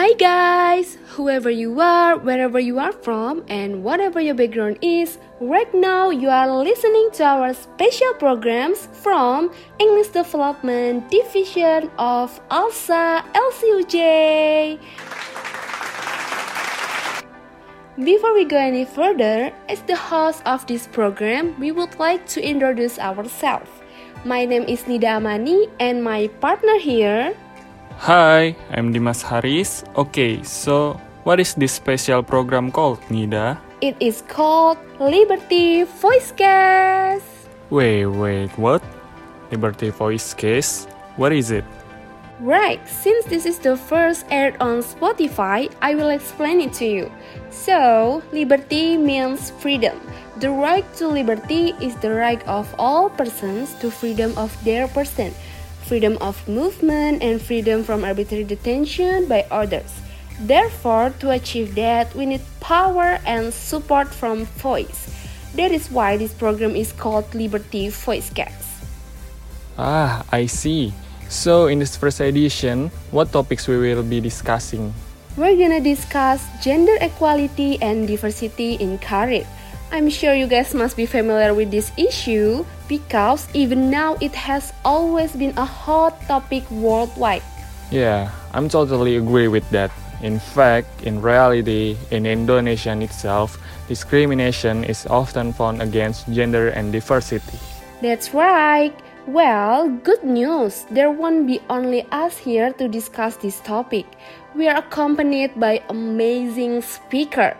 Hi guys, whoever you are, wherever you are from, and whatever your background is, right now you are listening to our special programs from English Development Division of ALSA LCUJ. Before we go any further, as the host of this program, we would like to introduce ourselves. My name is Nida Amani, and my partner here Hi, I'm Dimas Haris. Okay, so what is this special program called, Nida? It is called Liberty Voice Voicecast. Wait, wait, what? Liberty Voice Voicecast? What is it? Right, since this is the first aired on Spotify, I will explain it to you. So, liberty means freedom. The right to liberty is the right of all persons to freedom of their person freedom of movement, and freedom from arbitrary detention by others. Therefore, to achieve that, we need power and support from voice. That is why this program is called Liberty Voice Voicecast. Ah, I see. So, in this first edition, what topics we will be discussing? We're gonna discuss gender equality and diversity in career. I'm sure you guys must be familiar with this issue because even now it has always been a hot topic worldwide. Yeah, I'm totally agree with that. In fact, in reality, in Indonesia itself, discrimination is often found against gender and diversity. That's right. Well, good news. There won't be only us here to discuss this topic. We are accompanied by amazing speaker.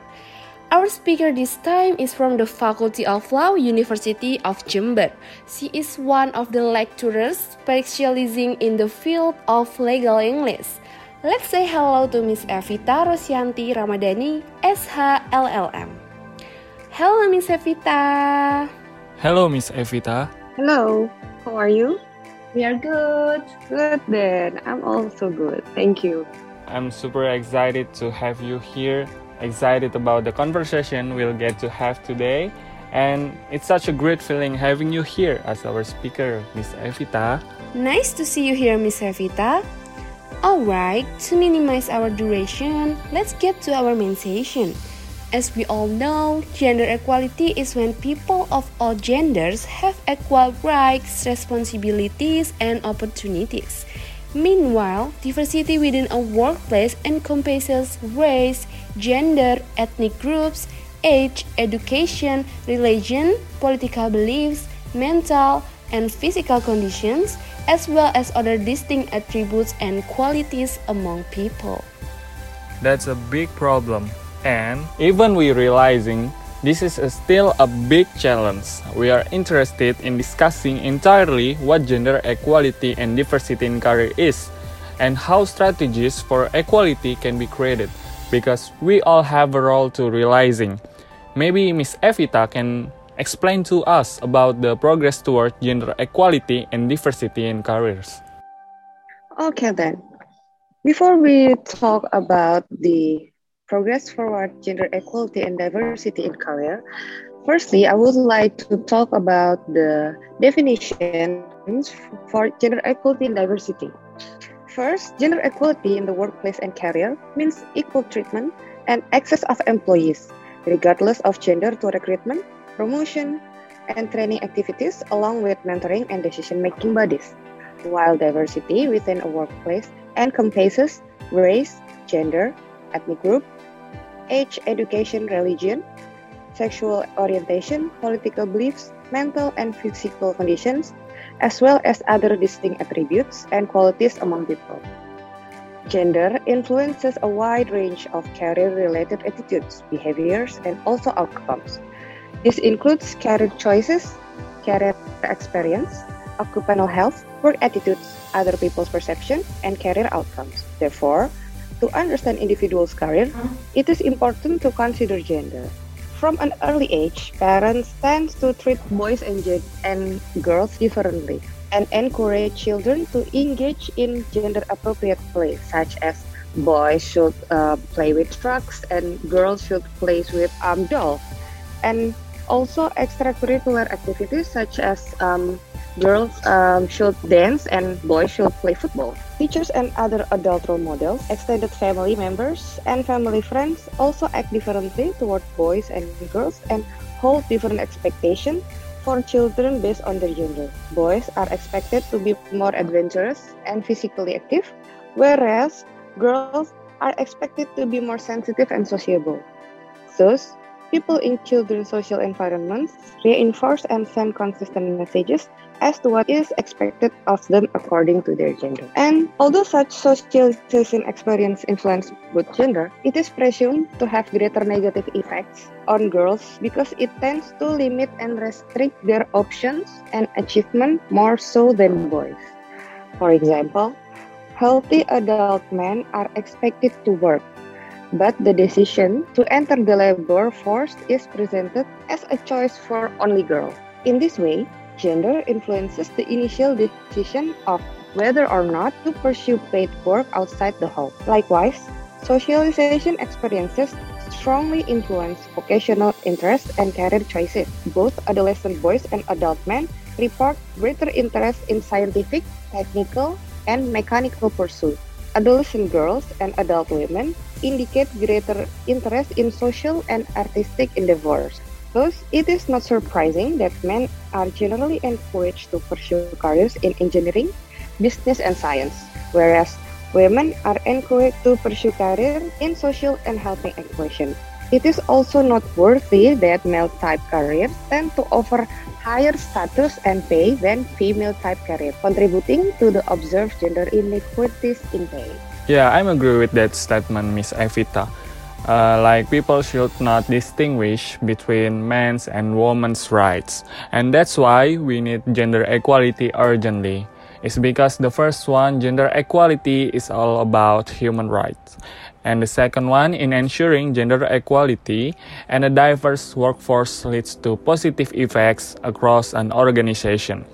Our speaker this time is from the Faculty of Law, University of Jember. She is one of the lecturers specializing in the field of legal English. Let's say hello to Miss Evyta Rosiyanti Ramadhani, SHLLM. Hello, Miss Evyta. Hello, Miss Evyta. Hello, how are you? We are good. Good then. I'm also good. Thank you. I'm super excited to have you here excited about the conversation we'll get to have today. And it's such a great feeling having you here as our speaker, Miss Evyta. Nice to see you here, Miss Evyta. Alright, to minimize our duration, let's get to our main session. As we all know, gender equality is when people of all genders have equal rights, responsibilities, and opportunities. Meanwhile, diversity within a workplace encompasses race, gender, ethnic groups, age, education, religion, political beliefs, mental and physical conditions, as well as other distinct attributes and qualities among people. That's a big problem. And even we realizing this is still a big challenge. We are interested in discussing entirely what gender equality and diversity in career is and how strategies for equality can be created because we all have a role to realizing. Maybe Miss Evyta can explain to us about the progress toward gender equality and diversity in careers. Okay then. Before we talk about the progress forward gender equality and diversity in career, firstly, I would like to talk about the definitions for gender equality and diversity. First, gender equality in the workplace and career means equal treatment and access of employees, regardless of gender to recruitment, promotion, and training activities, along with mentoring and decision-making bodies. While diversity within a workplace encompasses race, gender, ethnic group, age, education, religion, sexual orientation, political beliefs, mental and physical conditions, as well as other distinct attributes and qualities among people. Gender influences a wide range of career related attitudes, behaviors, and also outcomes. This includes career choices, career experience, occupational health, work attitudes, other people's perception, and career outcomes. Therefore, to understand individual's career, it is important to consider gender. From an early age, parents tend to treat boys and, and girls differently and encourage children to engage in gender appropriate play, such as boys should uh, play with trucks and girls should play with um, dolls. And also extracurricular activities such as um, girls um, should dance and boys should play football. Teachers and other adult role models, extended family members, and family friends also act differently toward boys and girls and hold different expectations for children based on their gender. Boys are expected to be more adventurous and physically active, whereas girls are expected to be more sensitive and sociable. Thus, people in children's social environments reinforce and send consistent messages as to what is expected of them according to their gender. And although such socialization experience influence both gender, it is presumed to have greater negative effects on girls because it tends to limit and restrict their options and achievement more so than boys. For example, healthy adult men are expected to work, but the decision to enter the labor force is presented as a choice for only girls. In this way, gender influences the initial decision of whether or not to pursue paid work outside the home. Likewise, socialization experiences strongly influence vocational interests and career choices. Both adolescent boys and adult men report greater interest in scientific, technical, and mechanical pursuits. Adolescent girls and adult women indicate greater interest in social and artistic endeavors. Thus, it is not surprising that men are generally encouraged to pursue careers in engineering, business, and science, whereas women are encouraged to pursue careers in social and helping occupations. It is also noteworthy that male type careers tend to offer higher status and pay than female type careers, contributing to the observed gender inequalities in pay. Yeah, I'm agree with that statement, Miss Evyta. Uh, like people should not distinguish between men's and women's rights, and that's why we need gender equality urgently. It's because the first one, gender equality, is all about human rights. And the second one, in ensuring gender equality and a diverse workforce leads to positive effects across an organization.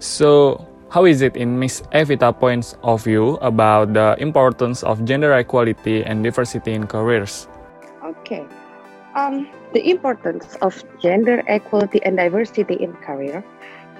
So, how is it in Miss Evyta points of view about the importance of gender equality and diversity in careers? Okay. Um, the importance of gender equality and diversity in career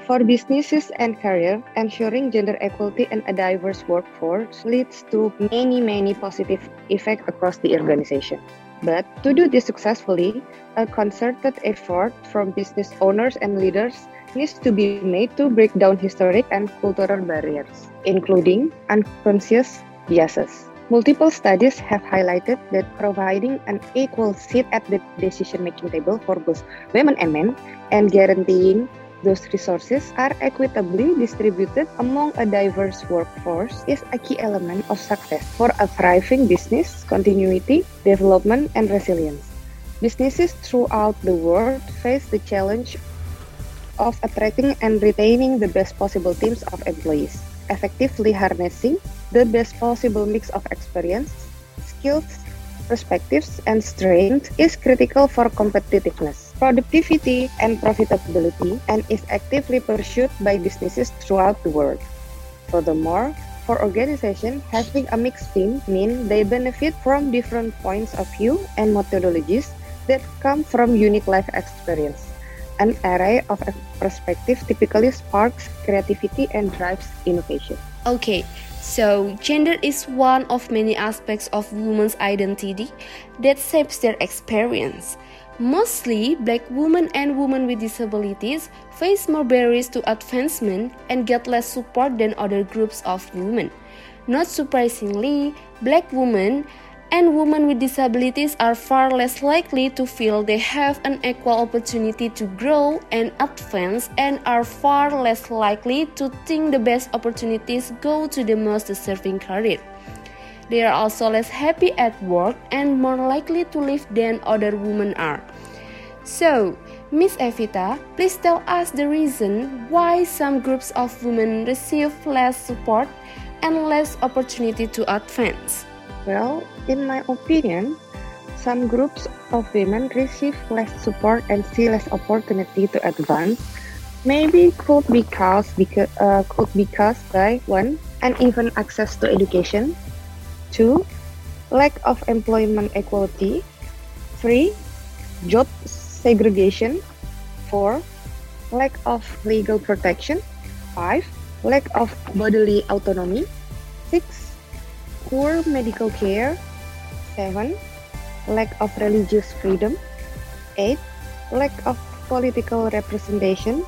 for businesses and career, ensuring gender equality and a diverse workforce leads to many, many positive effects across the organization. But to do this successfully, a concerted effort from business owners and leaders needs to be made to break down historic and cultural barriers, including unconscious biases. Multiple studies have highlighted that providing an equal seat at the decision making table for both women and men and guaranteeing those resources are equitably distributed among a diverse workforce is a key element of success for a thriving business, continuity, development, and resilience. Businesses throughout the world face the challenge of attracting and retaining the best possible teams of employees, effectively harnessing the best possible mix of experience, skills, perspectives, and strength is critical for competitiveness productivity, and profitability and is actively pursued by businesses throughout the world. Furthermore, for organizations, having a mixed team means they benefit from different points of view and methodologies that come from unique life experience. An array of perspectives typically sparks creativity and drives innovation. Okay, so gender is one of many aspects of women's identity that shapes their experience. Mostly, black women and women with disabilities face more barriers to advancement and get less support than other groups of women. Not surprisingly, black women and women with disabilities are far less likely to feel they have an equal opportunity to grow and advance and are far less likely to think the best opportunities go to the most deserving career. They are also less happy at work and more likely to leave than other women are. So, Miss Evyta, please tell us the reason why some groups of women receive less support and less opportunity to advance. Well, in my opinion, some groups of women receive less support and see less opportunity to advance. Maybe could be caused because uh, could by one uneven access to education, 2. Lack of employment equality. 3. Job segregation. 4. Lack of legal protection. 5. Lack of bodily autonomy. 6. Poor medical care. 7. Lack of religious freedom. 8. Lack of political representation.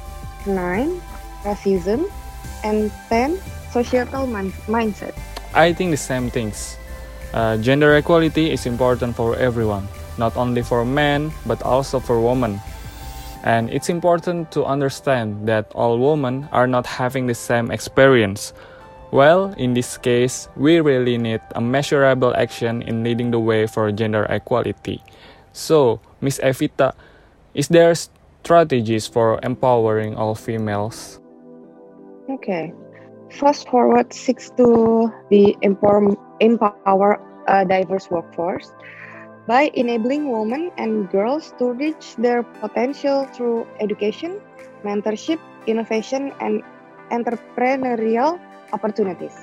9. Racism. And 10. Societal mindset. I think the same things. Uh, gender equality is important for everyone, not only for men, but also for women. And it's important to understand that all women are not having the same experience. Well, in this case, we really need a measurable action in leading the way for gender equality. So, Miss Evyta, is there strategies for empowering all females? Okay. Fast forward six to the empower, empower a diverse workforce by enabling women and girls to reach their potential through education, mentorship, innovation, and entrepreneurial opportunities.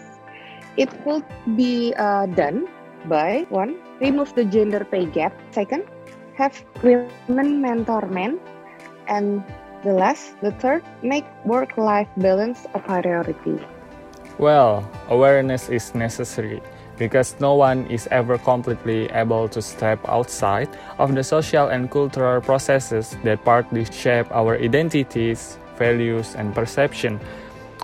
It could be uh, done by one, remove the gender pay gap. Second, have women mentor men. And the last, the third, make work life balance a priority. Well, awareness is necessary because no one is ever completely able to step outside of the social and cultural processes that partly shape our identities, values, and perception.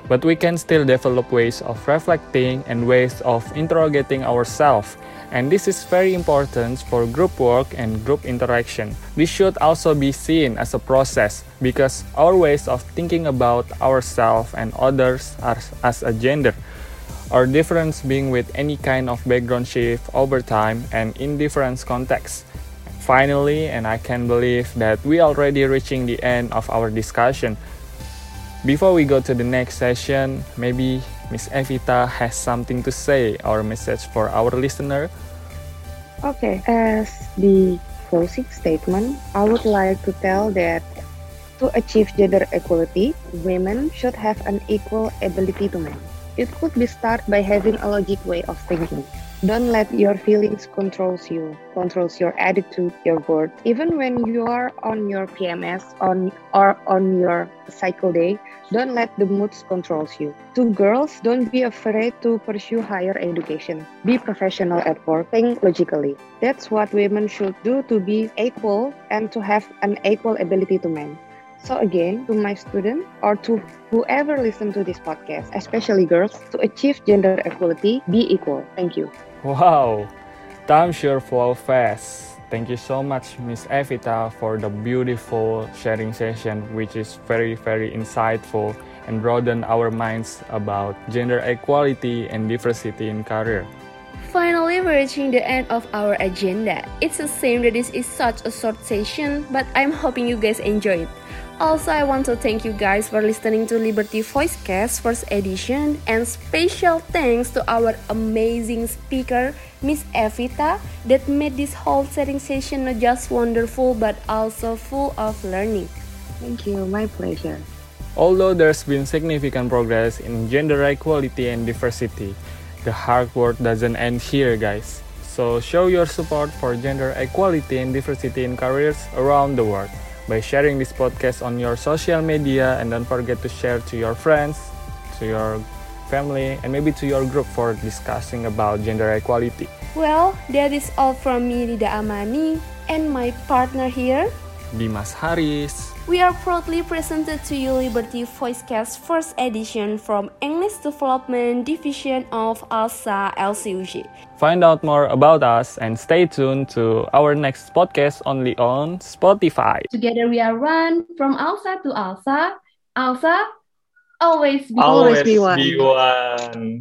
But we can still develop ways of reflecting and ways of interrogating ourselves. And this is very important for group work and group interaction. This should also be seen as a process because our ways of thinking about ourselves and others are as a gender or difference being with any kind of background shift over time and in different contexts. Finally, and I can believe that we are already reaching the end of our discussion. Before we go to the next session, maybe Miss Evyta has something to say or message for our listener. Okay, as the closing statement, I would like to tell that to achieve gender equality, women should have an equal ability to men. It could be start by having a logic way of thinking. Don't let your feelings controls you, controls your attitude, your word. Even when you are on your PMS on or on your cycle day, don't let the moods controls you. To girls, don't be afraid to pursue higher education. Be professional at work. Think logically. That's what women should do to be equal and to have an equal ability to men. So again, to my students or to whoever listen to this podcast, especially girls, to achieve gender equality, be equal. Thank you. Wow, time sure flew fast. Thank you so much, Miss Evyta, for the beautiful sharing session, which is very, very insightful and broaden our minds about gender equality and diversity in career. Finally, we're reaching the end of our agenda. It's a shame that this is such a short session, but I'm hoping you guys enjoy it. Also, I want to thank you guys for listening to Liberty Voicecast first edition and special thanks to our amazing speaker, Miss Evyta, that made this whole setting session not just wonderful but also full of learning. Thank you, my pleasure. Although there's been significant progress in gender equality and diversity, the hard work doesn't end here, guys. So show your support for gender equality and diversity in careers around the world by sharing this podcast on your social media and don't forget to share to your friends, to your family, and maybe to your group for discussing about gender equality. Well, that is all from me, Nida Amani, and my partner here, Dimas Haris. We are proudly presented to you Liberty Voicecast first edition from English Development Division of ALSA LCUJ. Find out more about us and stay tuned to our next podcast only on Spotify. Together we are run from ALSA to ALSA. ALSA, always be, always, always be one. Be one.